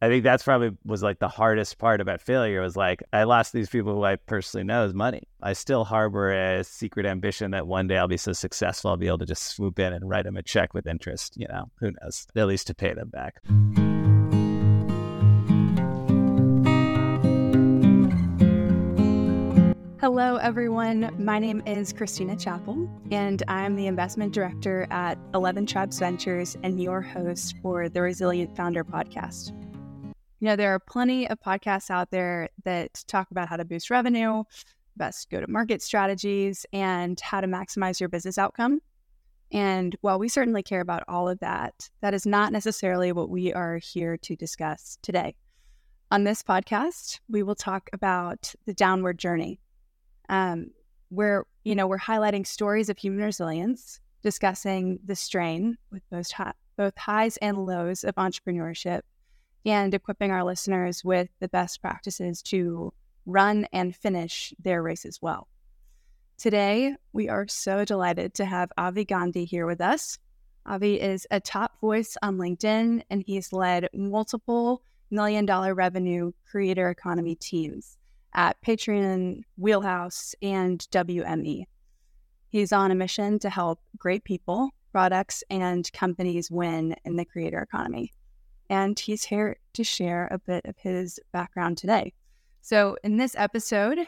I think that's probably was like the hardest part about failure was like I lost these people who I personally know as money. I still harbor a secret ambition that one day I'll be so successful I'll be able to just swoop in and write them a check with interest. You know, who knows? At least to pay them back. Hello, everyone. My name is Christina Chappell, and I'm the investment director at 11 Tribes Ventures and your host for the Resilient Founder podcast. You know, there are plenty of podcasts out there that talk about how to boost revenue, best go to market strategies, and how to maximize your business outcome. And while we certainly care about all of that, that is not necessarily what we are here to discuss today. On this podcast, we will talk about the downward journey um, where you know we're highlighting stories of human resilience, discussing the strain with both both highs and lows of entrepreneurship, and equipping our listeners with the best practices to run and finish their races well. Today, we are so delighted to have Avi Gandhi here with us. Avi is a top voice on LinkedIn, and he's led multiple million dollar revenue creator economy teams at Patreon, Wheelhouse, and WME. He's on a mission to help great people, products, and companies win in the creator economy. And he's here to share a bit of his background today. So, in this episode,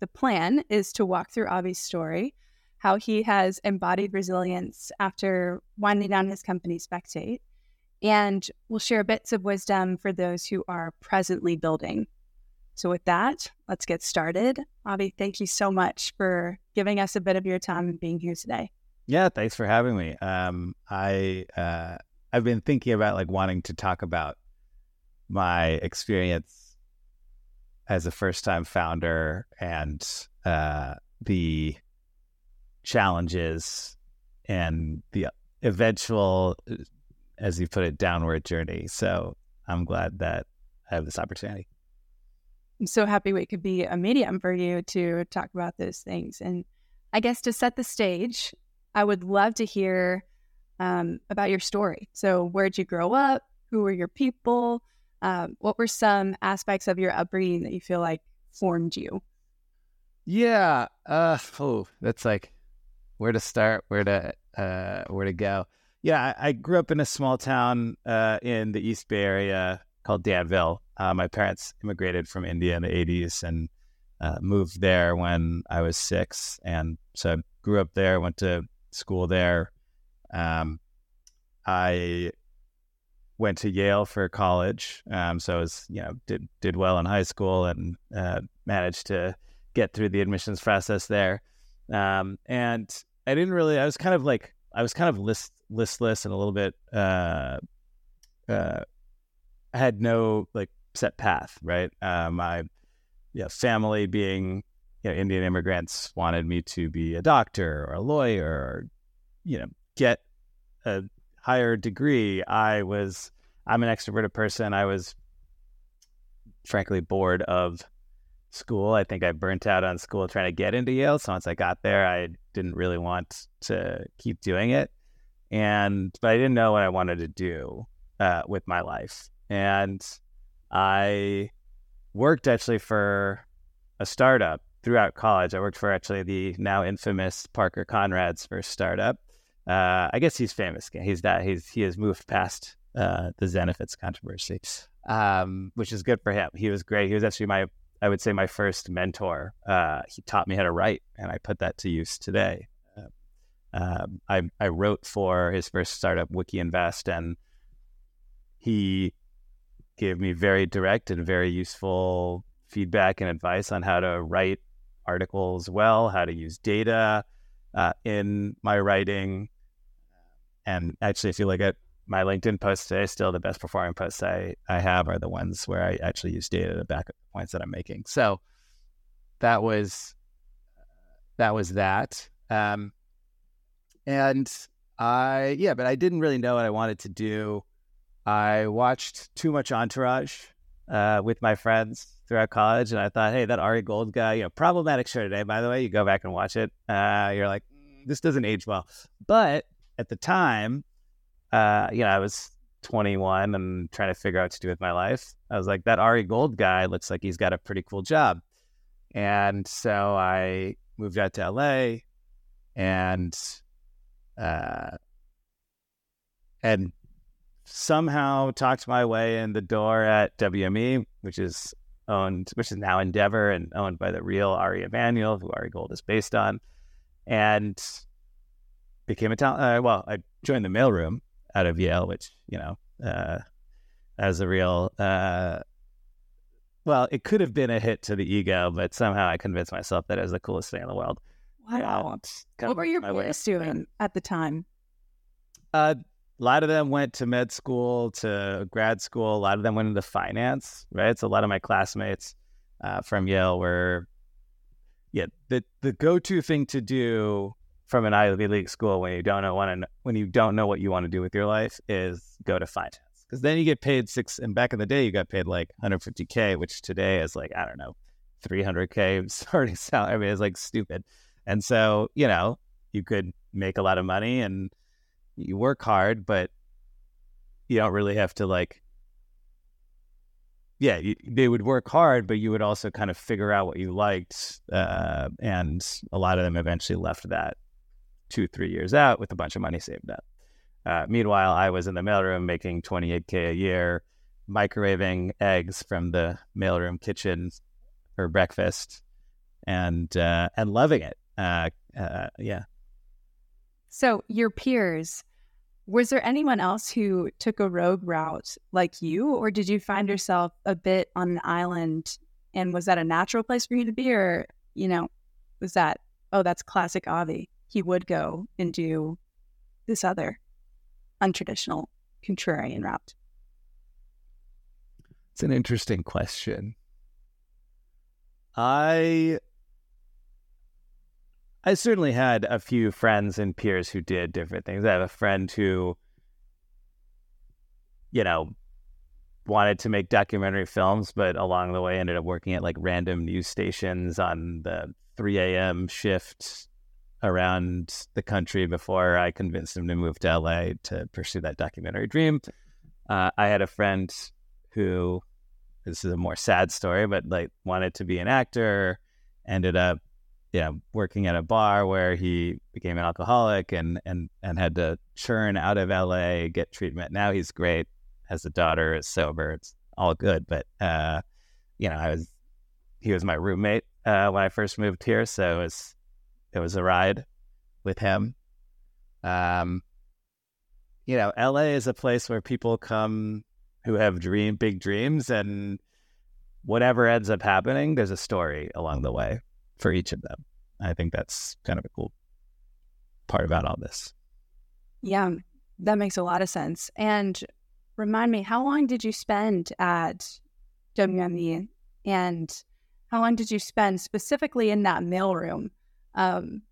the plan is to walk through Avi's story, how he has embodied resilience after winding down his company Spectate, and we'll share bits of wisdom for those who are presently building so, with that, let's get started. Avi, thank you so much for giving us a bit of your time and being here today. Yeah, thanks for having me. Um, I uh, I've been thinking about like wanting to talk about my experience as a first time founder and uh, the challenges and the eventual, as you put it, downward journey. So I'm glad that I have this opportunity. I'm so happy we could be a medium for you to talk about those things. And I guess to set the stage, I would love to hear um, about your story. So, where'd you grow up? Who were your people? Um, what were some aspects of your upbringing that you feel like formed you? Yeah. Uh, oh, that's like where to start, where to uh, where to go. Yeah, I, I grew up in a small town uh, in the East Bay Area called Danville. Uh, my parents immigrated from India in the 80s and uh, moved there when I was six. And so I grew up there, went to school there. Um, I went to Yale for college. Um, so I was, you know, did, did well in high school and uh, managed to get through the admissions process there. Um, and I didn't really, I was kind of like, I was kind of list, listless and a little bit, uh, uh, I had no like set path, right? Uh, my yeah, family being you know, Indian immigrants wanted me to be a doctor or a lawyer or, you know, get a higher degree. I was, I'm an extroverted person. I was frankly bored of school. I think I burnt out on school trying to get into Yale. So once I got there, I didn't really want to keep doing it. And, but I didn't know what I wanted to do uh, with my life and I worked actually for a startup throughout college. I worked for actually the now infamous Parker Conrad's first startup. Uh, I guess he's famous. He's that he's he has moved past uh, the Zenefits controversy, um, which is good for him. He was great. He was actually my I would say my first mentor. Uh, he taught me how to write, and I put that to use today. Uh, um, I I wrote for his first startup, Wikinvest, and he gave me very direct and very useful feedback and advice on how to write articles well, how to use data uh, in my writing. And actually, if you look at my LinkedIn posts today, still the best performing posts I, I have are the ones where I actually use data to back up the points that I'm making. So that was that was that. Um, and I yeah, but I didn't really know what I wanted to do I watched too much Entourage uh, with my friends throughout college, and I thought, hey, that Ari Gold guy, you know, problematic show today. By the way, you go back and watch it, uh, you're like, mm, this doesn't age well. But at the time, uh, you know, I was 21 and trying to figure out what to do with my life. I was like, that Ari Gold guy looks like he's got a pretty cool job. And so I moved out to LA and uh, and somehow talked my way in the door at WME, which is owned, which is now Endeavor and owned by the real Ari Emanuel, who Ari Gold is based on, and became a talent. Uh, well, I joined the mailroom out of Yale, which you know, uh, as a real. Uh, well, it could have been a hit to the ego, but somehow I convinced myself that it was the coolest thing in the world. Wow. what were your parents doing at the time? Uh, a lot of them went to med school, to grad school. A lot of them went into finance, right? So a lot of my classmates uh, from Yale were, yeah, the the go to thing to do from an Ivy League school when you don't know want to when you don't know what you want to do with your life is go to finance because then you get paid six. And back in the day, you got paid like 150k, which today is like I don't know, 300k starting salary. I mean, it's like stupid. And so you know you could make a lot of money and you work hard, but you don't really have to like. Yeah, you, they would work hard, but you would also kind of figure out what you liked, uh, and a lot of them eventually left that two, three years out with a bunch of money saved up. Uh, meanwhile, I was in the mailroom making 28k a year, microwaving eggs from the mailroom kitchen for breakfast, and uh, and loving it. Uh, uh yeah. So your peers, was there anyone else who took a rogue route like you, or did you find yourself a bit on an island? And was that a natural place for you to be, or you know, was that oh, that's classic Avi? He would go and do this other untraditional contrarian route. It's an interesting question. I I certainly had a few friends and peers who did different things. I have a friend who, you know, wanted to make documentary films, but along the way ended up working at like random news stations on the 3 a.m. shift around the country before I convinced him to move to LA to pursue that documentary dream. Uh, I had a friend who, this is a more sad story, but like wanted to be an actor, ended up yeah, working at a bar where he became an alcoholic and and and had to churn out of LA, get treatment. Now he's great, has a daughter, is sober, it's all good. But uh, you know, I was he was my roommate uh, when I first moved here, so it was it was a ride with him. Um, you know, LA is a place where people come who have dream big dreams and whatever ends up happening, there's a story along the way for each of them. I think that's kind of a cool part about all this. Yeah, that makes a lot of sense. And remind me, how long did you spend at WME? And how long did you spend specifically in that mailroom? Um,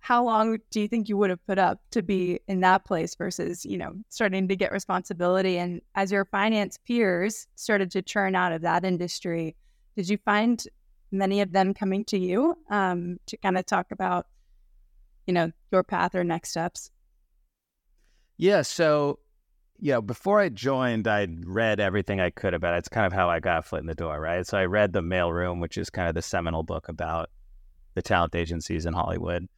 how long do you think you would have put up to be in that place versus, you know, starting to get responsibility? And as your finance peers started to churn out of that industry, did you find many of them coming to you um, to kind of talk about, you know, your path or next steps? Yeah. So, you know, before I joined, I read everything I could about it. It's kind of how I got foot in the door, right? So I read The Mailroom, which is kind of the seminal book about the talent agencies in Hollywood.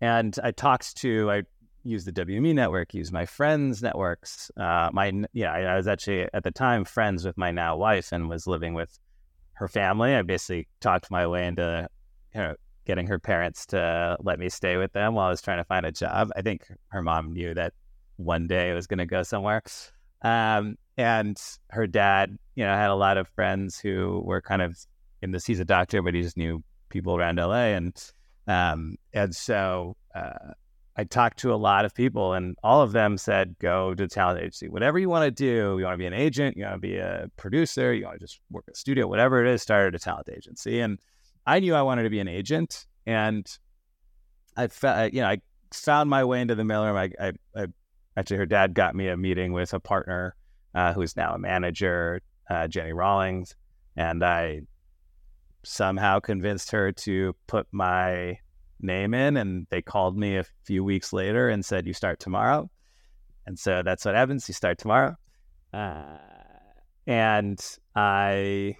And I talked to, I use the WME network, use my friends' networks. Uh, my, yeah, I was actually at the time friends with my now wife and was living with her family. I basically talked my way into you know, getting her parents to let me stay with them while I was trying to find a job. I think her mom knew that one day I was going to go somewhere. Um, and her dad, you know, had a lot of friends who were kind of in this. He's a doctor, but he just knew people around LA, and um, and so uh, I talked to a lot of people, and all of them said, "Go to talent agency. Whatever you want to do. You want to be an agent. You want to be a producer. You want to just work at a studio. Whatever it is, start at a talent agency." And I knew I wanted to be an agent, and I, felt, you know, I found my way into the mailroom. I, I, I, actually, her dad got me a meeting with a partner uh, who's now a manager, uh, Jenny Rawlings, and I somehow convinced her to put my name in and they called me a few weeks later and said you start tomorrow and so that's what happens you start tomorrow Uh, and I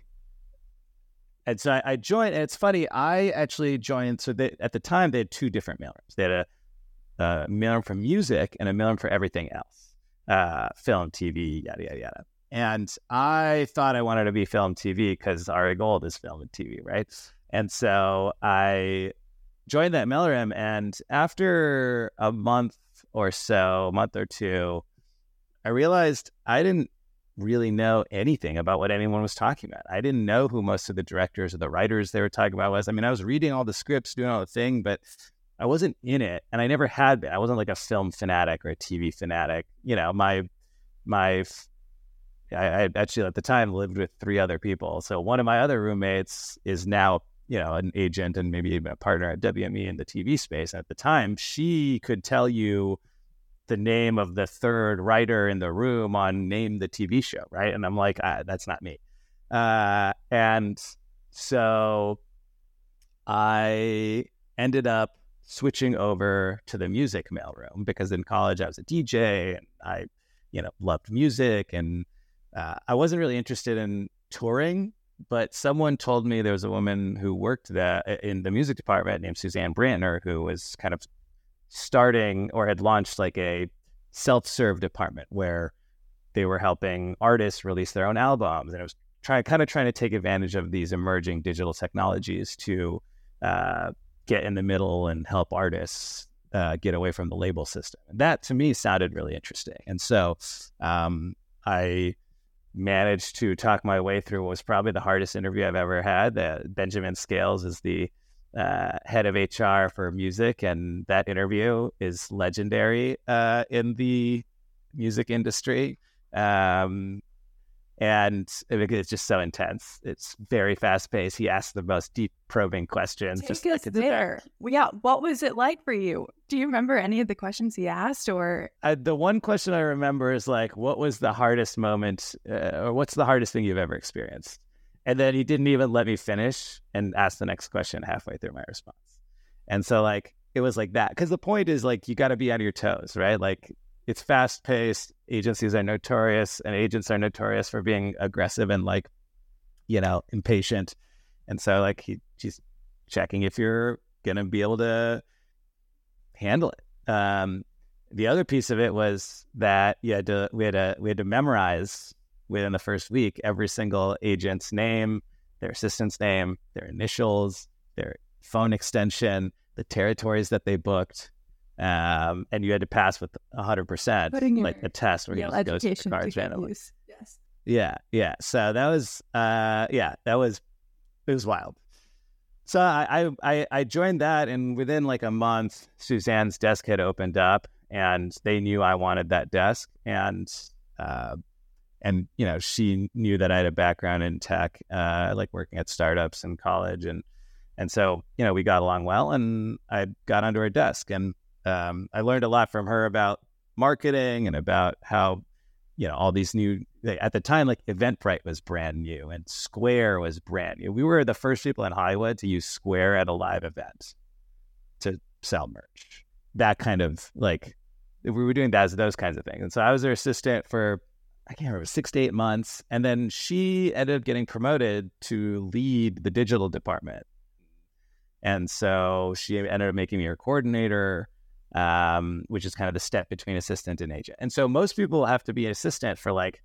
and so I, I joined. And it's funny. I actually joined. So they, at the time, they had two different mailrooms. They had a, a mailroom for music and a mailroom for everything else, uh, film, TV, yada yada yada. And I thought I wanted to be film TV because Ari Gold is film and TV, right? And so I joined that mailroom, and after a month or so, a month or two, I realized I didn't really know anything about what anyone was talking about. I didn't know who most of the directors or the writers they were talking about was. I mean, I was reading all the scripts, doing all the thing, but I wasn't in it, and I never had been. I wasn't like a film fanatic or a TV fanatic. You know, my my I, I actually at the time lived with three other people. So one of my other roommates is now you know an agent and maybe a partner at WME in the TV space. At the time, she could tell you the name of the third writer in the room on name the TV show, right? And I'm like, ah, that's not me. Uh, and so I ended up switching over to the music mailroom because in college I was a DJ and I, you know, loved music and uh, I wasn't really interested in touring. But someone told me there was a woman who worked there in the music department named Suzanne Brantner, who was kind of starting or had launched like a self-serve department where they were helping artists release their own albums and it was trying kind of trying to take advantage of these emerging digital technologies to uh, get in the middle and help artists uh, get away from the label system. And that to me sounded really interesting and so um, i managed to talk my way through what was probably the hardest interview i've ever had uh, benjamin scales is the uh, head of HR for music, and that interview is legendary uh, in the music industry. Um, and it's just so intense. It's very fast paced. He asks the most deep probing questions. Take just us there. yeah. What was it like for you? Do you remember any of the questions he asked, or uh, the one question I remember is like, "What was the hardest moment, uh, or what's the hardest thing you've ever experienced?" And then he didn't even let me finish and ask the next question halfway through my response. And so like it was like that. Cause the point is like you gotta be on your toes, right? Like it's fast paced. Agencies are notorious and agents are notorious for being aggressive and like, you know, impatient. And so like he she's checking if you're gonna be able to handle it. Um, the other piece of it was that you had to we had to we had to memorize within the first week every single agent's name, their assistant's name, their initials, their phone extension, the territories that they booked. Um, and you had to pass with 100%, like a test where you just go to cards randomly. Yes. Yeah, yeah. So that was, uh, yeah, that was, it was wild. So I, I, I joined that, and within like a month, Suzanne's desk had opened up, and they knew I wanted that desk, and uh, and you know she knew that I had a background in tech, uh, like working at startups in college, and and so you know we got along well, and I got onto her desk, and um, I learned a lot from her about marketing and about how you know all these new at the time like Eventbrite was brand new and Square was brand new. We were the first people in Hollywood to use Square at a live event to sell merch. That kind of like we were doing that those kinds of things. And so I was her assistant for I can't remember, six to eight months. And then she ended up getting promoted to lead the digital department. And so she ended up making me her coordinator, um, which is kind of the step between assistant and agent. And so most people have to be an assistant for like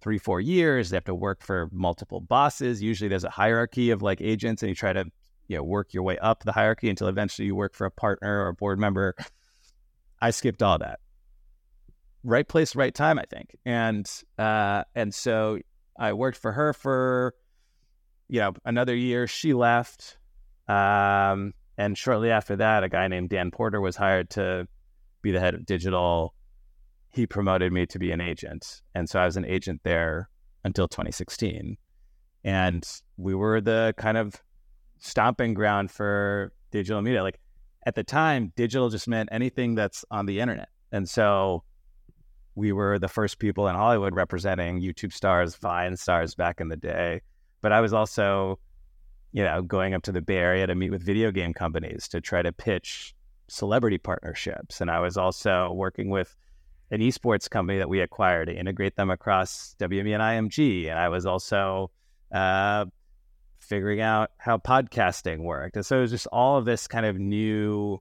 three, four years. They have to work for multiple bosses. Usually there's a hierarchy of like agents, and you try to you know work your way up the hierarchy until eventually you work for a partner or a board member. I skipped all that right place, right time, I think. And uh, and so I worked for her for you know another year. She left, um, and shortly after that, a guy named Dan Porter was hired to be the head of digital. He promoted me to be an agent, and so I was an agent there until 2016. And we were the kind of stomping ground for digital media. Like at the time, digital just meant anything that's on the internet. And so we were the first people in Hollywood representing YouTube stars, Vine stars back in the day. But I was also, you know, going up to the Bay Area to meet with video game companies to try to pitch celebrity partnerships. And I was also working with an esports company that we acquired to integrate them across WME and IMG. And I was also uh, figuring out how podcasting worked. And so it was just all of this kind of new,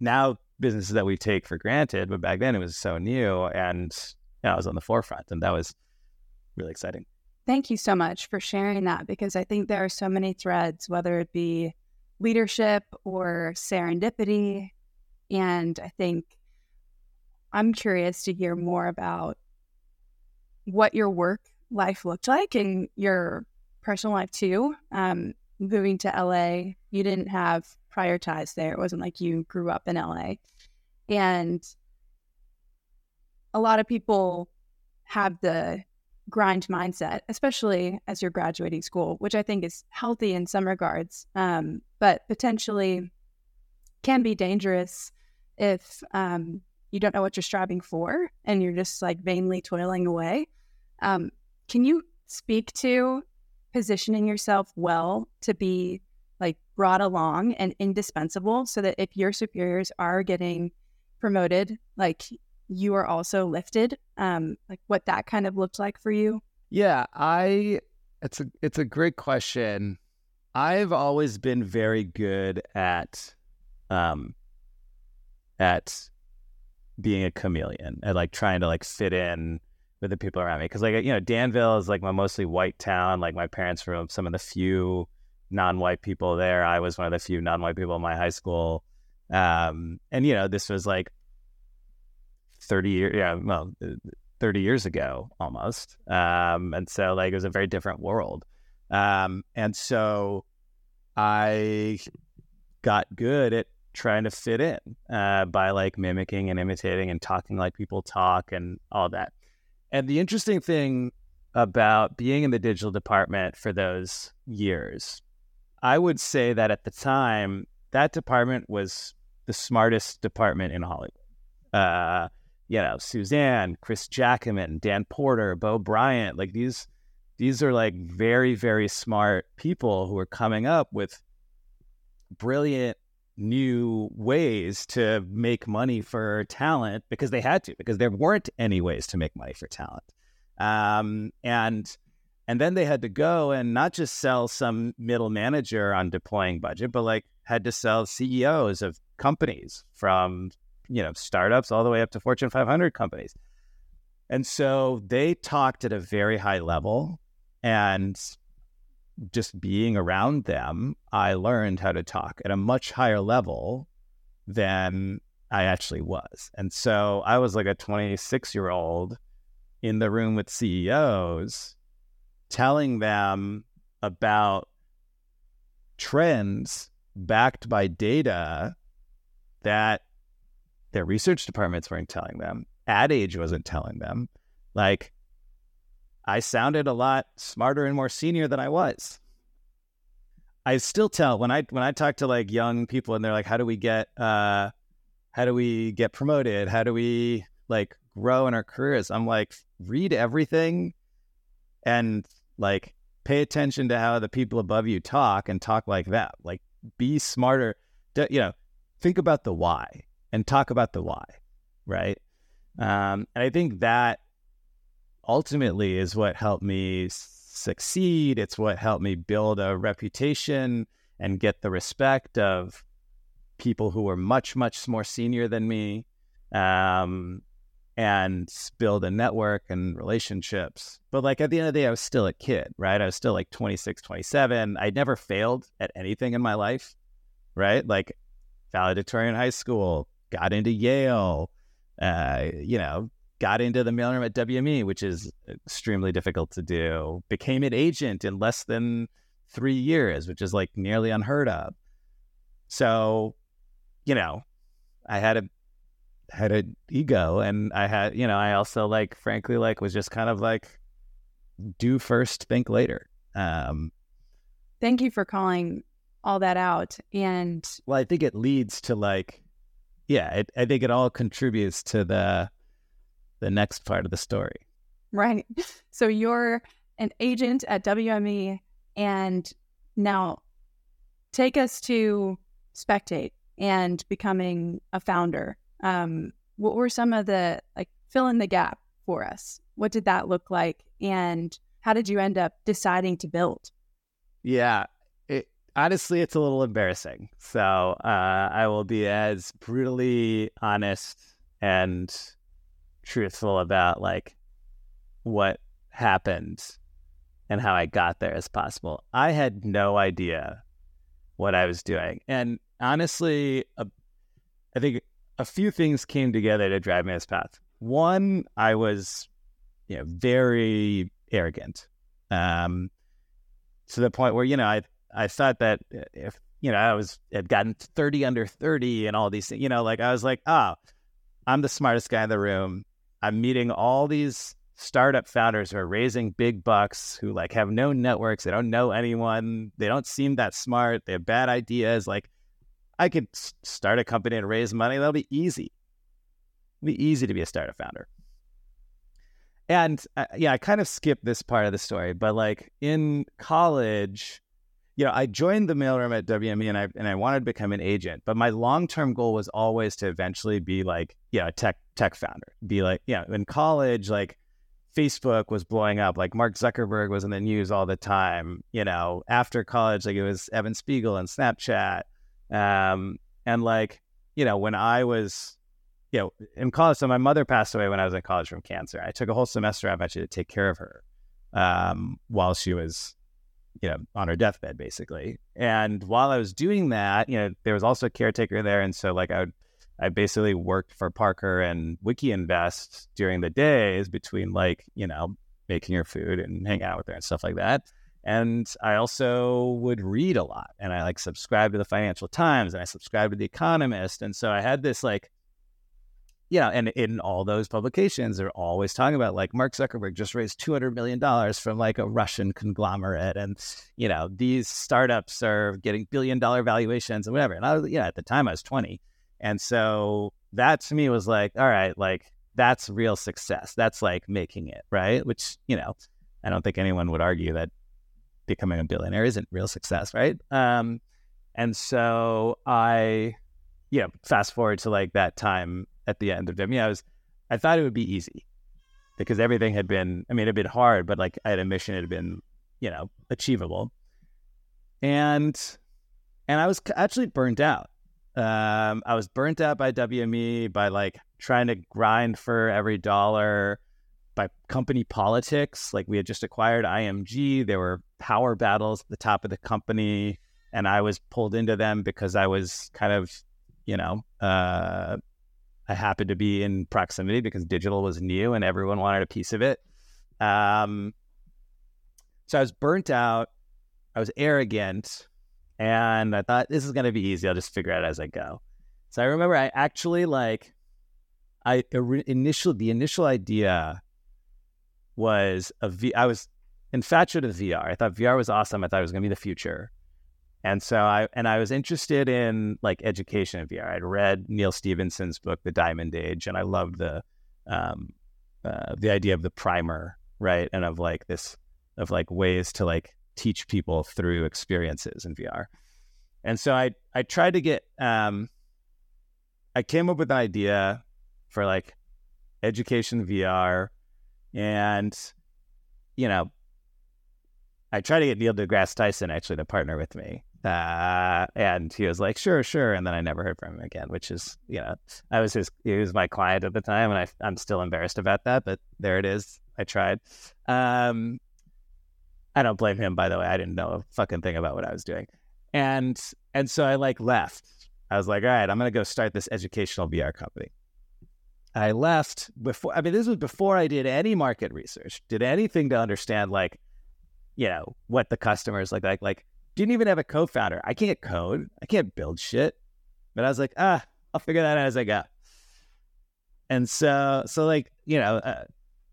now businesses that we take for granted, but back then it was so new and you know, I was on the forefront and that was really exciting. Thank you so much for sharing that because I think there are so many threads, whether it be leadership or serendipity. And I think I'm curious to hear more about what your work life looked like and your personal life too. Um, moving to LA, you didn't have prior ties there. It wasn't like you grew up in LA. And a lot of people have the grind mindset, especially as you're graduating school, which I think is healthy in some regards, um, but potentially can be dangerous if um, you don't know what you're striving for and you're just like vainly toiling away. Um, can you speak to positioning yourself well to be like brought along and indispensable so that if your superiors are getting promoted, like you are also lifted? Um, like what that kind of looked like for you? Yeah, I it's a it's a great question. I've always been very good at um at being a chameleon and like trying to like fit in with the people around me because like you know danville is like my mostly white town like my parents were some of the few non-white people there i was one of the few non-white people in my high school um, and you know this was like 30 years yeah well uh, 30 years ago almost. Um, and so like it was a very different world. Um, and so i got good at trying to fit in uh, by like mimicking and imitating and talking like people talk and all that. And the interesting thing about being in the digital department for those years, I would say that at the time, that department was the smartest department in Hollywood. Uh, you know, Suzanne, Chris Jackman, Dan Porter, Bo Bryant, like these, these are like very, very smart people who are coming up with brilliant new ways to make money for talent because they had to because there weren't any ways to make money for talent. Um, and and then they had to go and not just sell some middle manager on deploying budget but like had to sell ceos of companies from you know startups all the way up to fortune 500 companies and so they talked at a very high level and just being around them, I learned how to talk at a much higher level than I actually was. And so I was like a 26 year old in the room with CEOs telling them about trends backed by data that their research departments weren't telling them, Ad Age wasn't telling them. Like, I sounded a lot smarter and more senior than I was. I still tell when I when I talk to like young people and they're like, how do we get uh how do we get promoted? How do we like grow in our careers? I'm like, read everything and like pay attention to how the people above you talk and talk like that. Like be smarter. You know, think about the why and talk about the why, right? Um, and I think that ultimately is what helped me succeed. It's what helped me build a reputation and get the respect of people who were much, much more senior than me um, and build a network and relationships. But like at the end of the day, I was still a kid, right? I was still like 26, 27. I never failed at anything in my life, right? Like valedictorian high school, got into Yale, uh, you know, got into the mailroom at WME, which is extremely difficult to do, became an agent in less than three years, which is like nearly unheard of. So, you know, I had a had an ego and I had, you know, I also like frankly like was just kind of like do first, think later. Um Thank you for calling all that out. And well, I think it leads to like yeah, it, I think it all contributes to the the next part of the story. Right. So you're an agent at WME, and now take us to Spectate and becoming a founder. Um, what were some of the like fill in the gap for us? What did that look like? And how did you end up deciding to build? Yeah, honestly, it's a little embarrassing. So uh, I will be as brutally honest and truthful about like what happened and how I got there as possible. I had no idea what I was doing. And honestly, a, I think a few things came together to drive me this path. One, I was, you know, very arrogant, um, to the point where you know I I thought that if you know I was had gotten thirty under thirty and all these things, you know, like I was like, oh, I'm the smartest guy in the room. I'm meeting all these startup founders who are raising big bucks who like have no networks. They don't know anyone. They don't seem that smart. They have bad ideas. Like i could start a company and raise money. That'll be easy. It'll be easy to be a startup founder. And uh, yeah i kind of skipped this part of the story but like in college you know i joined the mailroom at wme and i and i wanted to become an agent but my long-term goal was always to eventually be like yeah a tech tech founder be like yeah in college like Facebook was blowing up. Like Mark Zuckerberg was in the news all the time. You know, after college, like it was Evan Spiegel and Snapchat. Um, and like, you know, when I was, you know, in college, so my mother passed away when I was in college from cancer. I took a whole semester off actually to take care of her um, while she was, you know, on her deathbed, basically. And while I was doing that, you know, there was also a caretaker there. And so, like, I would I basically worked for Parker and Wikinvest during the days between like, you know, making her food and hanging out with her and stuff like that. And I also would read a lot and I like subscribed to the Financial Times and I subscribed to The Economist. And so I had this like, yeah, and in all those publications, they're always talking about like Mark Zuckerberg just raised $200 million from like a Russian conglomerate. And, you know, these startups are getting billion dollar valuations and whatever. And I was, yeah, at the time I was 20. And so that to me was like, all right, like that's real success. That's like making it, right? Which, you know, I don't think anyone would argue that becoming a billionaire isn't real success, right? Um, and so I, you know, fast forward to like that time at the end of them, yeah, I was, I thought it would be easy because everything had been, I mean, it had been hard, but like I had a mission, it had been, you know, achievable. And, and I was actually burnt out. Um, I was burnt out by WME, by like trying to grind for every dollar, by company politics. Like we had just acquired IMG, there were power battles at the top of the company, and I was pulled into them because I was kind of, you know, uh, I happened to be in proximity because digital was new and everyone wanted a piece of it. Um, so I was burnt out. I was arrogant. And I thought this is going to be easy. I'll just figure it out as I go. So I remember I actually like, I initial the initial idea was a V. I was infatuated with VR. I thought VR was awesome. I thought it was going to be the future. And so I and I was interested in like education in VR. I'd read Neal Stephenson's book, The Diamond Age, and I loved the um, uh, the idea of the primer, right? And of like this of like ways to like teach people through experiences in VR. And so I I tried to get um I came up with an idea for like education VR and you know I tried to get Neil deGrasse Tyson actually to partner with me. Uh, and he was like, sure, sure. And then I never heard from him again, which is, you know, I was his, he was my client at the time and I, I'm still embarrassed about that, but there it is. I tried. Um, I don't blame him, by the way. I didn't know a fucking thing about what I was doing. And and so I like left. I was like, all right, I'm gonna go start this educational VR company. I left before I mean this was before I did any market research, did anything to understand like, you know, what the customers like like like didn't even have a co-founder. I can't code. I can't build shit. But I was like, ah, I'll figure that out as I go. And so so like, you know, uh,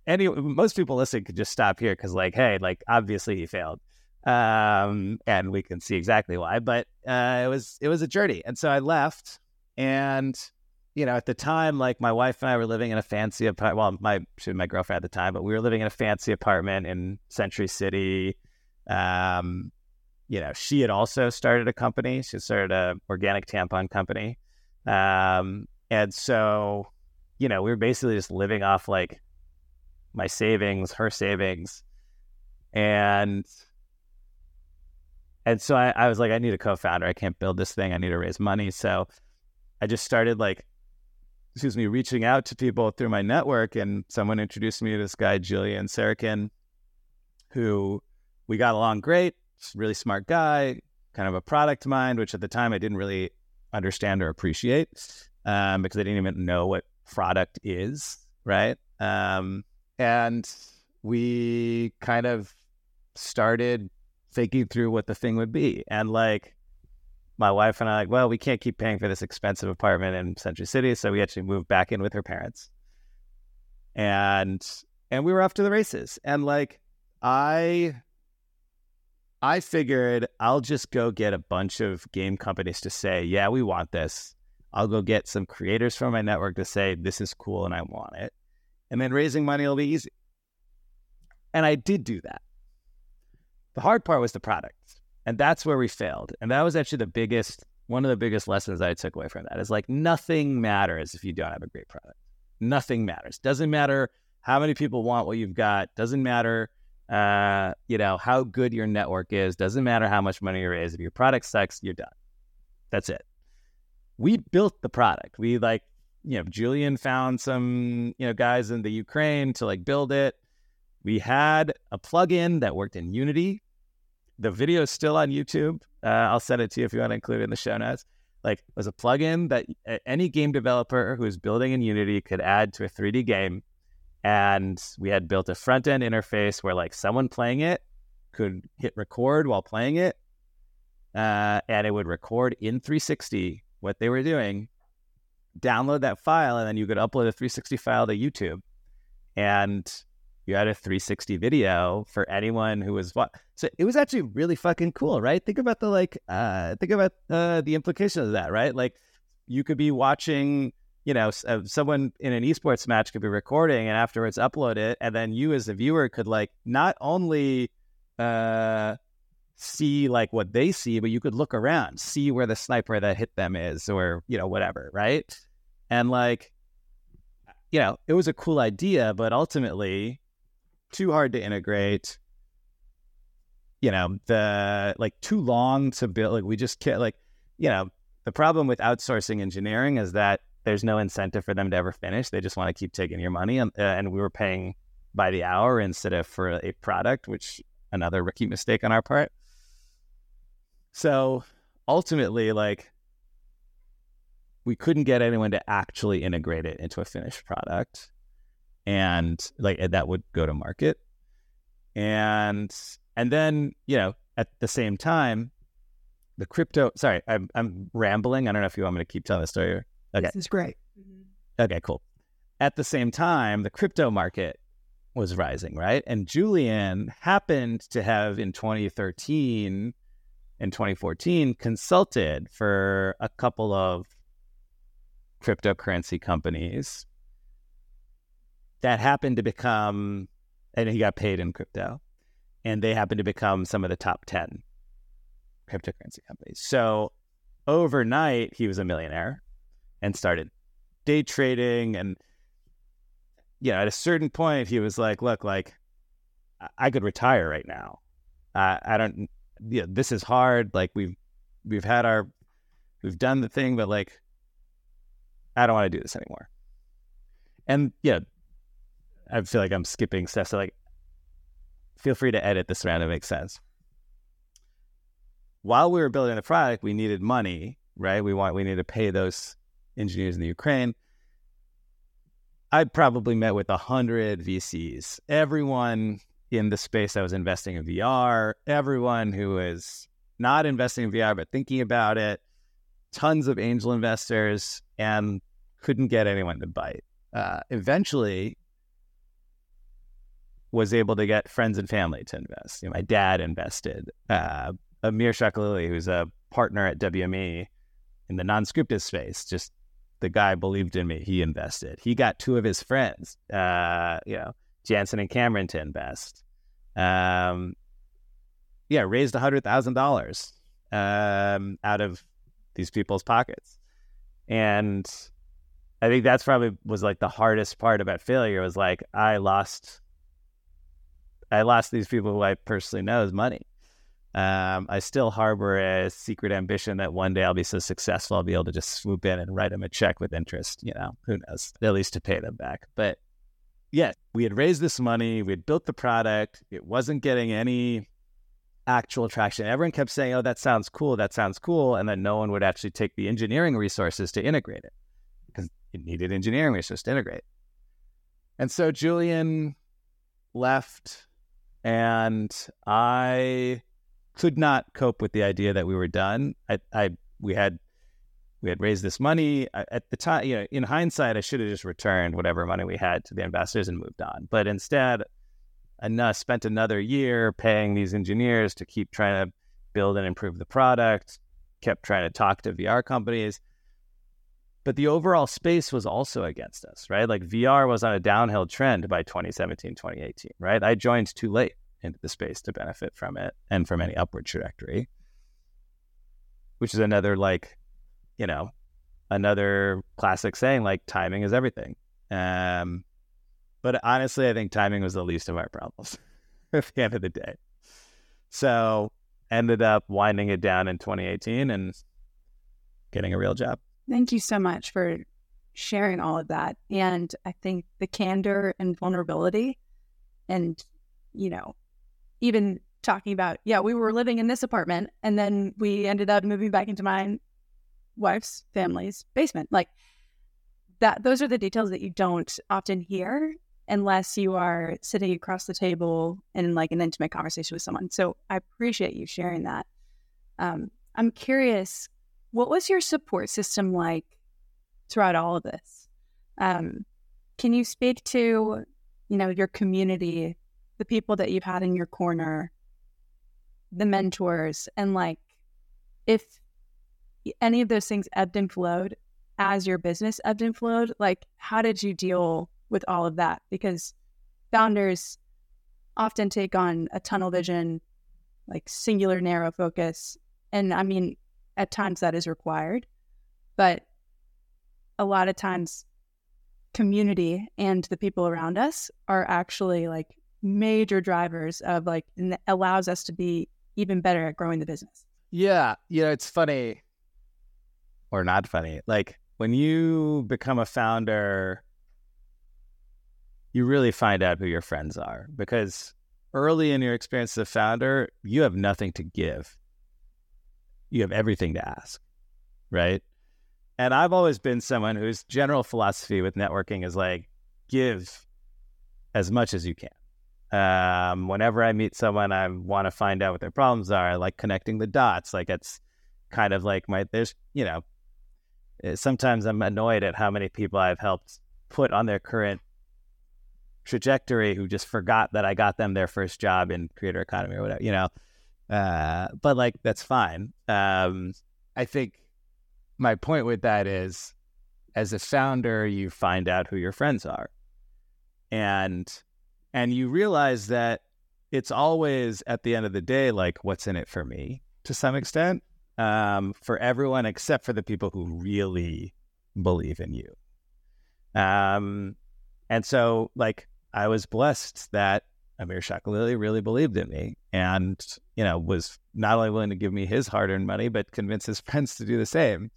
any most people listening could just stop here because like hey like obviously he failed um and we can see exactly why but uh it was it was a journey and so i left and you know at the time like my wife and i were living in a fancy apartment well my she was my girlfriend at the time but we were living in a fancy apartment in century city um you know she had also started a company she started a organic tampon company um and so you know, we were basically just living off like my savings, her savings. And and so I, I was like, I need a co-founder. I can't build this thing. I need to raise money. So I just started like, excuse me, reaching out to people through my network. And someone introduced me to this guy, Julian Sarakin, who we got along great. Really smart guy, kind of a product mind, which at the time I didn't really understand or appreciate um, because I didn't even know what product is, right? Um, and we kind of started thinking through what the thing would be. And like my wife and I like, well, we can't keep paying for this expensive apartment in Century City, so we actually moved back in with her parents. And and we were off to the races. And like I I figured I'll just go get a bunch of game companies to say, yeah, we want this. I'll go get some creators from my network to say, this is cool and I want it. And then raising money will be easy. And I did do that. The hard part was the product. And that's where we failed. And that was actually the biggest, one of the biggest lessons I took away from that is like nothing matters if you don't have a great product. Nothing matters. Doesn't matter how many people want what you've got. Doesn't matter, uh, you know, how good your network is. Doesn't matter how much money you raise. If your product sucks, you're done. That's it. We built the product. We like, you know, Julian found some, you know, guys in the Ukraine to like build it. We had a plugin that worked in Unity the video is still on YouTube. Uh, I'll send it to you if you want to include it in the show notes. Like, it was a plugin that any game developer who is building in Unity could add to a 3D game. And we had built a front end interface where, like, someone playing it could hit record while playing it. Uh, and it would record in 360 what they were doing, download that file, and then you could upload a 360 file to YouTube. And you had a 360 video for anyone who was what so it was actually really fucking cool right think about the like uh think about uh the implications of that right like you could be watching you know uh, someone in an esports match could be recording and afterwards upload it and then you as a viewer could like not only uh see like what they see but you could look around see where the sniper that hit them is or you know whatever right and like you know it was a cool idea but ultimately too hard to integrate. You know, the like too long to build. Like we just can't. Like you know, the problem with outsourcing engineering is that there's no incentive for them to ever finish. They just want to keep taking your money, and, uh, and we were paying by the hour instead of for a product, which another rookie mistake on our part. So ultimately, like we couldn't get anyone to actually integrate it into a finished product and like that would go to market and and then you know at the same time the crypto sorry i'm, I'm rambling i don't know if you want me to keep telling the story okay. This is great. Mm-hmm. okay cool. At the same time the crypto market was rising right? And julian happened to have in 2013 and 2014 consulted for a couple of cryptocurrency companies that happened to become, and he got paid in crypto, and they happened to become some of the top 10 cryptocurrency companies. So overnight, he was a millionaire and started day trading. And, know, at a certain point, he was like, look, like, I could retire right now. Uh, I don't, know, this is hard. Like, we've, we've had our, we've done the thing, but like, I don't want to do this anymore. And yeah, I feel like I'm skipping stuff. So like, feel free to edit this around to make sense. While we were building the product, we needed money, right? We want we need to pay those engineers in the Ukraine. I probably met with a hundred VCs. Everyone in the space that was investing in VR, everyone who was not investing in VR but thinking about it, tons of angel investors, and couldn't get anyone to bite. Uh, eventually, was able to get friends and family to invest. You know, my dad invested. Uh, Amir Shakalili, who's a partner at WME in the non-scripted space, just the guy believed in me. He invested. He got two of his friends, uh, you know, Jansen and Cameron to invest. Um, yeah, raised hundred thousand um, dollars out of these people's pockets, and I think that's probably was like the hardest part about failure was like I lost I lost these people who I personally know as money. Um, I still harbor a secret ambition that one day I'll be so successful I'll be able to just swoop in and write them a check with interest. You know, who knows? At least to pay them back. But yeah, we had raised this money, we had built the product, it wasn't getting any actual traction. Everyone kept saying, "Oh, that sounds cool. That sounds cool," and then no one would actually take the engineering resources to integrate it because it needed engineering resources to integrate. And so Julian left, and I could not cope with the idea that we were done. I, I we had we had raised this money at the time. You know, in hindsight, I should have just returned whatever money we had to the investors and moved on. But instead, I spent another year paying these engineers to keep trying to build and improve the product. Kept trying to talk to VR companies. But the overall space was also against us, right? Like VR was on a downhill trend by 2017, 2018, right? I joined too late into the space to benefit from it and from any upward trajectory, which is another like, you know, another classic saying like timing is everything. Um, but honestly, I think timing was the least of our problems at the end of the day. So ended up winding it down in 2018 and getting a real job. Thank you so much for sharing all of that. And I think the candor and vulnerability and, you know, even talking about, yeah, we were living in this apartment and then we ended up moving back into my wife's family's basement. Like that, those are the details that you don't often hear unless you are sitting across the table in like an intimate conversation with someone. So I appreciate you sharing that. Um, I'm curious what was your support system like throughout all of this? Um, can you speak to, you know, your community, the people that you've had in your corner, the mentors, and like if any of those things ebbed and flowed as your business ebbed and flowed, like how did you deal with all of that? Because founders often take on a tunnel vision, like singular narrow focus. And I mean, at times that is required, but a lot of times community and the people around us are actually like major drivers of like and allows us to be even better at growing the business. Yeah, you know, it's funny or not funny. Like when you become a founder, you really find out who your friends are because early in your experience as a founder, you have nothing to give you have everything to ask, right? And I've always been someone whose general philosophy with networking is like, give as much as you can. Um, whenever I meet someone, I want to find out what their problems are. I like connecting the dots. Like it's kind of like my, there's, you know, eh, sometimes I'm annoyed at how many people I've helped put on their current trajectory who just forgot that I got them their first job in creator economy or whatever, you know. Uh, but like that's fine. Um, I think my point with that is, as a founder, you find out who your friends are, and and you realize that it's always at the end of the day like what's in it for me to some extent um, for everyone except for the people who really believe in you. Um, and so like I was blessed that Amir Shakalili really believed in me and, you know, was not only willing to give me his hard earned money, but convince his friends to do the same.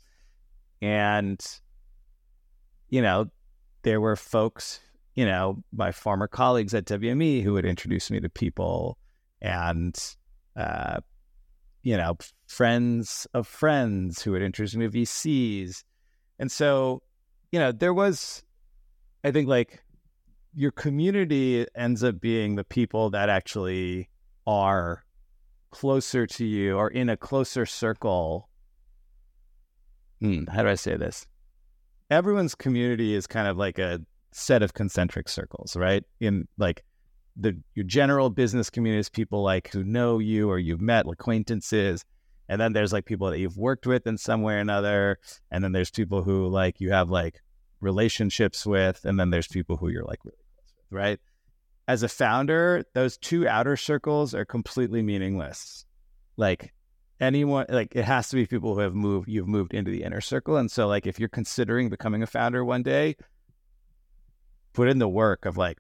And, you know, there were folks, you know, my former colleagues at WME who would introduce me to people and, uh, you know, friends of friends who would introduce me to VCs. And so, you know, there was, I think, like your community ends up being the people that actually are closer to you or in a closer circle. Hmm, how do I say this? Everyone's community is kind of like a set of concentric circles, right? In like the your general business community is people like who know you or you've met acquaintances. And then there's like people that you've worked with in some way or another. And then there's people who like you have like relationships with, and then there's people who you're like really close with, right? As a founder, those two outer circles are completely meaningless. Like anyone like it has to be people who have moved you've moved into the inner circle and so like if you're considering becoming a founder one day put in the work of like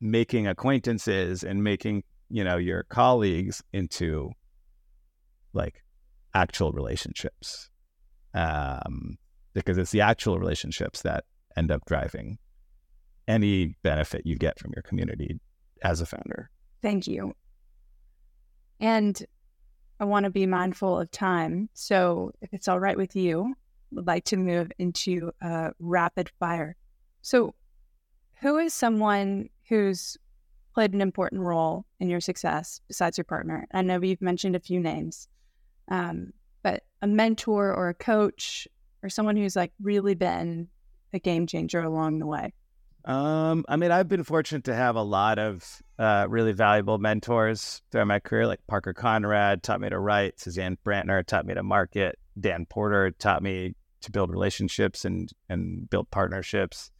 making acquaintances and making you know your colleagues into like actual relationships um because it's the actual relationships that end up driving any benefit you get from your community as a founder thank you and I want to be mindful of time. So, if it's all right with you, would like to move into uh, rapid fire. So, who is someone who's played an important role in your success besides your partner? I know you've mentioned a few names, um, but a mentor or a coach or someone who's like really been a game changer along the way. Um, I mean, I've been fortunate to have a lot of uh, really valuable mentors throughout my career, like Parker Conrad taught me to write, Suzanne Brantner taught me to market, Dan Porter taught me to build relationships and and build partnerships.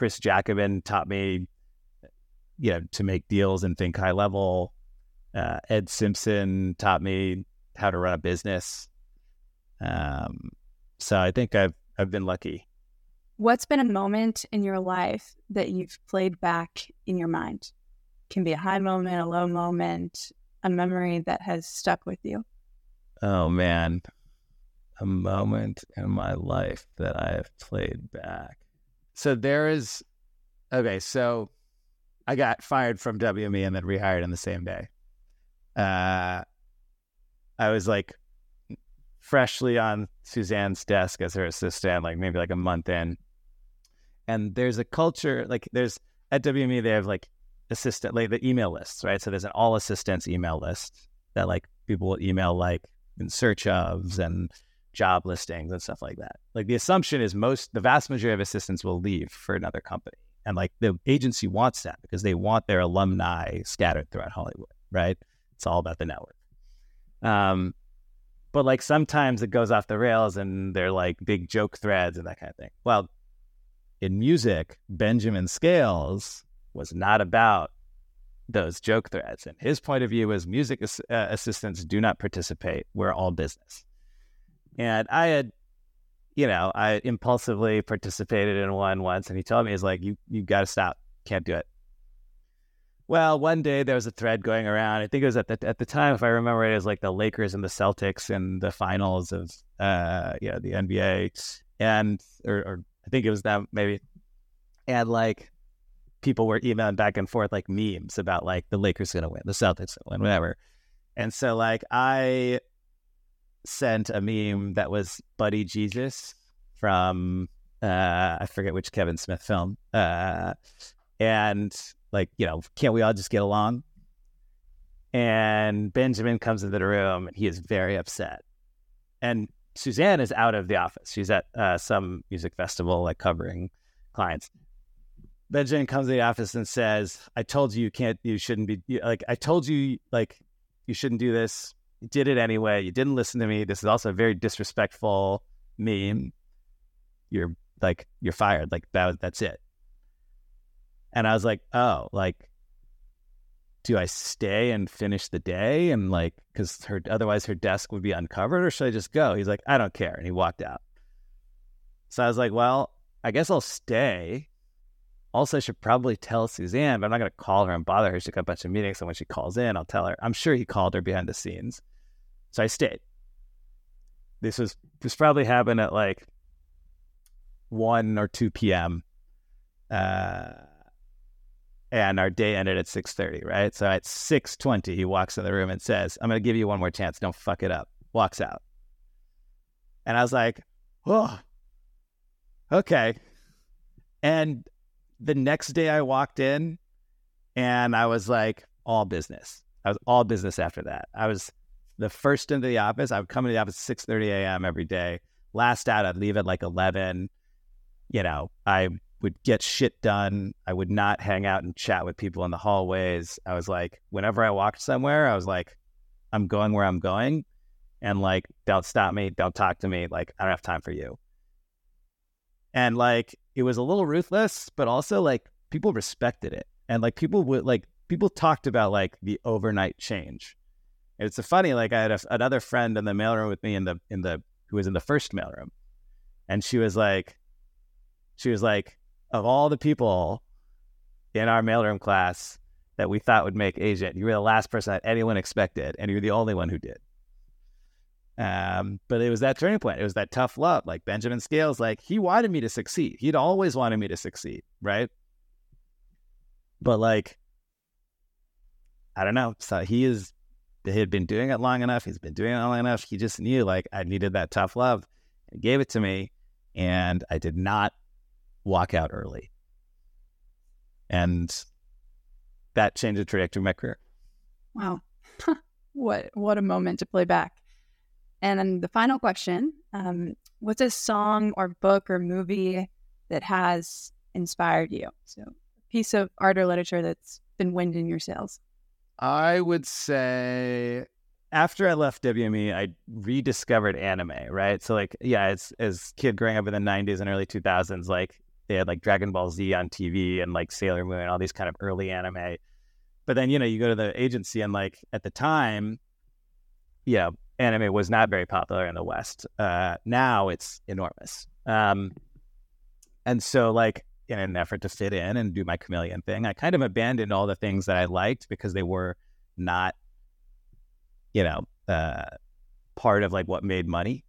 Chris Jacquemin taught me, you know, to make deals and think high level. Uh, Ed Simpson taught me how to run a business. Um, so I think I've I've been lucky. What's been a moment in your life that you've played back in your mind? can be a high moment, a low moment, a memory that has stuck with you. Oh man, a moment in my life that I have played back. So there is okay, so I got fired from WME and then rehired on the same day. Uh I was like freshly on Suzanne's desk as her assistant, like maybe like a month in and there's a culture like there's at WME they have like assistant like the email lists, right? So there's an all assistants email list that like people will email like in search ofs and job listings and stuff like that. Like the assumption is most the vast majority of assistants will leave for another company. And like the agency wants that because they want their alumni scattered throughout Hollywood, right? It's all about the network. Um, but like sometimes it goes off the rails and they're like big joke threads and that kind of thing. Well, in music, Benjamin Scales was not about those joke threads. And his point of view is music uh, assistants do not participate. We're all business. And I had, you know, I impulsively participated in one once, and he told me, "He's like, you you got to stop. Can't do it." Well, one day there was a thread going around. I think it was at the at the time, if I remember it, it was like the Lakers and the Celtics in the finals of uh yeah the NBA, and or, or I think it was them maybe. And like people were emailing back and forth like memes about like the Lakers gonna win, the Celtics gonna win, whatever. And so like I sent a meme that was Buddy Jesus from uh I forget which Kevin Smith film. Uh and like, you know, can't we all just get along? And Benjamin comes into the room and he is very upset. And Suzanne is out of the office. She's at uh, some music festival, like covering clients. Benjamin comes to the office and says, "I told you you can't, you shouldn't be like I told you like you shouldn't do this. You did it anyway. You didn't listen to me. This is also a very disrespectful meme. Mm-hmm. You're like you're fired. Like that. That's it." And I was like, "Oh, like do I stay and finish the day and like because her otherwise her desk would be uncovered or should I just go? He's like, I don't care, and he walked out. So I was like, well, I guess I'll stay. Also, I should probably tell Suzanne, but I'm not going to call her and bother her. She's got a bunch of meetings, so when she calls in, I'll tell her. I'm sure he called her behind the scenes, so I stayed. This was this probably happened at like one or two p.m. Uh, and our day ended at 6.30 right so at 6.20 he walks in the room and says i'm going to give you one more chance don't fuck it up walks out and i was like oh okay and the next day i walked in and i was like all business i was all business after that i was the first into the office i would come into the office at 6.30 a.m every day last out i'd leave at like 11 you know i would get shit done. I would not hang out and chat with people in the hallways. I was like, whenever I walked somewhere, I was like, I'm going where I'm going. And like, don't stop me. Don't talk to me. Like, I don't have time for you. And like, it was a little ruthless, but also like people respected it. And like, people would like, people talked about like the overnight change. It's a funny, like I had a, another friend in the mailroom with me in the in the who was in the first mailroom, and she was like, she was like, of all the people in our mailroom class that we thought would make agent, you were the last person that anyone expected, and you're the only one who did. Um, but it was that turning point. It was that tough love. Like Benjamin Scales, like he wanted me to succeed. He'd always wanted me to succeed, right? But like, I don't know. So he is he had been doing it long enough. He's been doing it long enough. He just knew like I needed that tough love. He gave it to me, and I did not walk out early. And that changed the trajectory of my career. Wow. what what a moment to play back. And then the final question um, What's a song or book or movie that has inspired you? So, a piece of art or literature that's been wind in your sails. I would say after I left WME, I rediscovered anime, right? So, like, yeah, it's as kid growing up in the 90s and early 2000s, like, they had like Dragon Ball Z on TV and like Sailor Moon and all these kind of early anime. But then, you know, you go to the agency and like at the time, yeah, anime was not very popular in the West. Uh, now it's enormous. Um, and so, like, in an effort to fit in and do my chameleon thing, I kind of abandoned all the things that I liked because they were not, you know, uh, part of like what made money,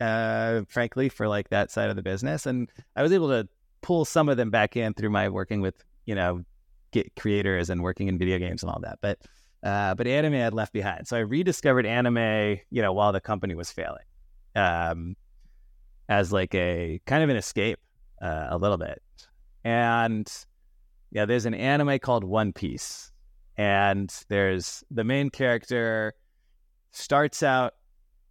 uh, frankly, for like that side of the business. And I was able to pull some of them back in through my working with, you know, get creators and working in video games and all that. But uh, but anime I'd left behind. So I rediscovered anime, you know, while the company was failing, um, as like a kind of an escape, uh, a little bit. And yeah, there's an anime called One Piece, and there's the main character starts out.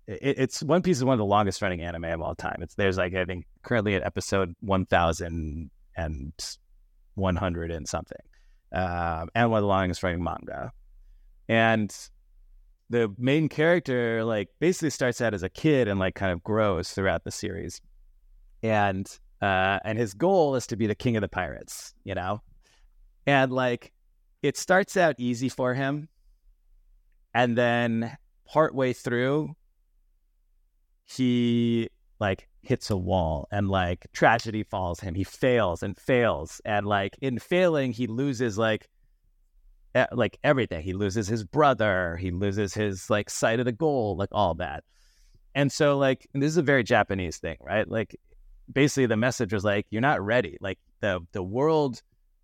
It, it's One Piece is one of the longest running anime of all time. It's there's like I think currently at episode one thousand and one hundred and something, um, and one of the longest running manga and the main character like basically starts out as a kid and like kind of grows throughout the series. And uh and his goal is to be the king of the pirates you know? And like it starts out easy for him. And then partway through he like hits a wall and like tragedy falls him. He fails and fails. And like in failing he loses like like everything. He loses his brother. He loses his like sight of the goal, like all that. And so like and this is a very Japanese thing, right? Like basically the message was like you're not ready. Like the the world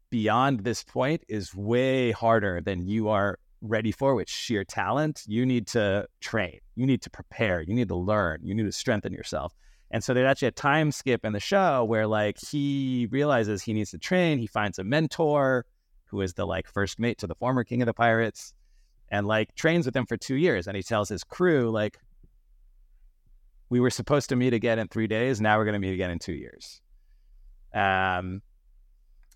beyond this point is way harder than you are ready for with sheer talent. You need to train. You need to prepare. You need to learn. You need to strengthen yourself. And so there's actually a time skip in the show where like he realizes he needs to train. He finds a mentor who is the like first mate to the former king of the pirates, and like trains with him for two years. And he tells his crew, like, we were supposed to meet again in three days. Now we're going to meet again in two years. Um,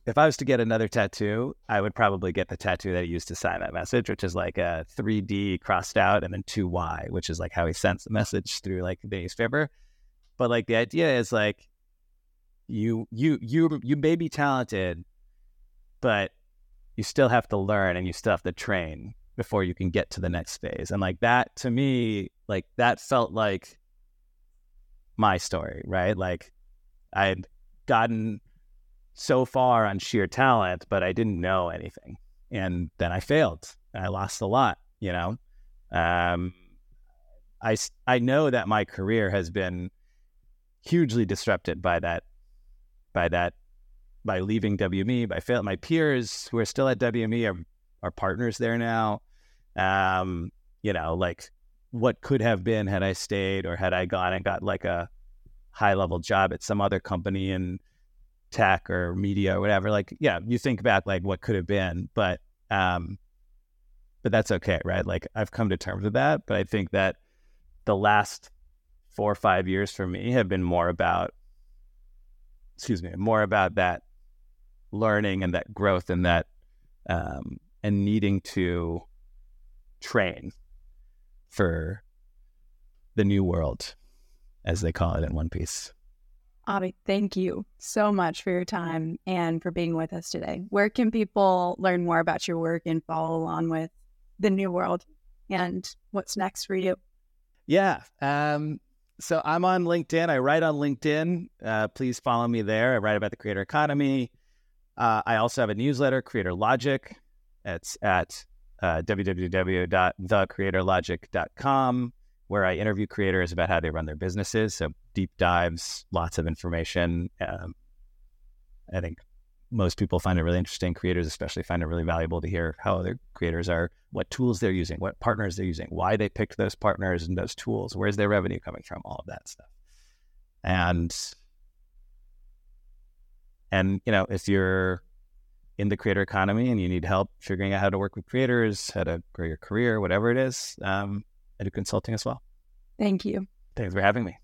if I was to get another tattoo, I would probably get the tattoo that he used to sign that message, which is like a 3D crossed out and then 2Y, which is like how he sends the message through like the newspaper. But like the idea is like you you you you may be talented, but you still have to learn and you still have to train before you can get to the next phase. And like that to me, like that felt like my story, right? Like I'd gotten so far on sheer talent, but I didn't know anything. And then I failed. I lost a lot, you know. Um, I, I know that my career has been hugely disrupted by that by that by leaving WME, by fail, my peers who are still at WME are, are partners there now. Um, you know, like what could have been had I stayed or had I gone and got like a high level job at some other company in tech or media or whatever. Like, yeah, you think back like what could have been, but um, but that's okay, right? Like I've come to terms with that. But I think that the last four or five years for me have been more about excuse me, more about that learning and that growth and that um, and needing to train for the new world, as they call it in One Piece. Avi, thank you so much for your time and for being with us today. Where can people learn more about your work and follow along with the new world? and what's next for you. Yeah. Um, so I'm on LinkedIn. I write on LinkedIn. Uh, please follow me there. I write about the creator economy. Uh, I also have a newsletter, Creator Logic. It's at uh, www.thecreatorlogic.com, where I interview creators about how they run their businesses. So deep dives, lots of information. Um, I think most people find it really interesting. Creators, especially, find it really valuable to hear how other creators are, what tools they're using, what partners they're using, why they picked those partners and those tools, where's their revenue coming from, all of that stuff. And and you know, if you're in the creator economy and you need help figuring out how to work with creators, how to grow your career, whatever it is, um, I do consulting as well. Thank you. Thanks for having me.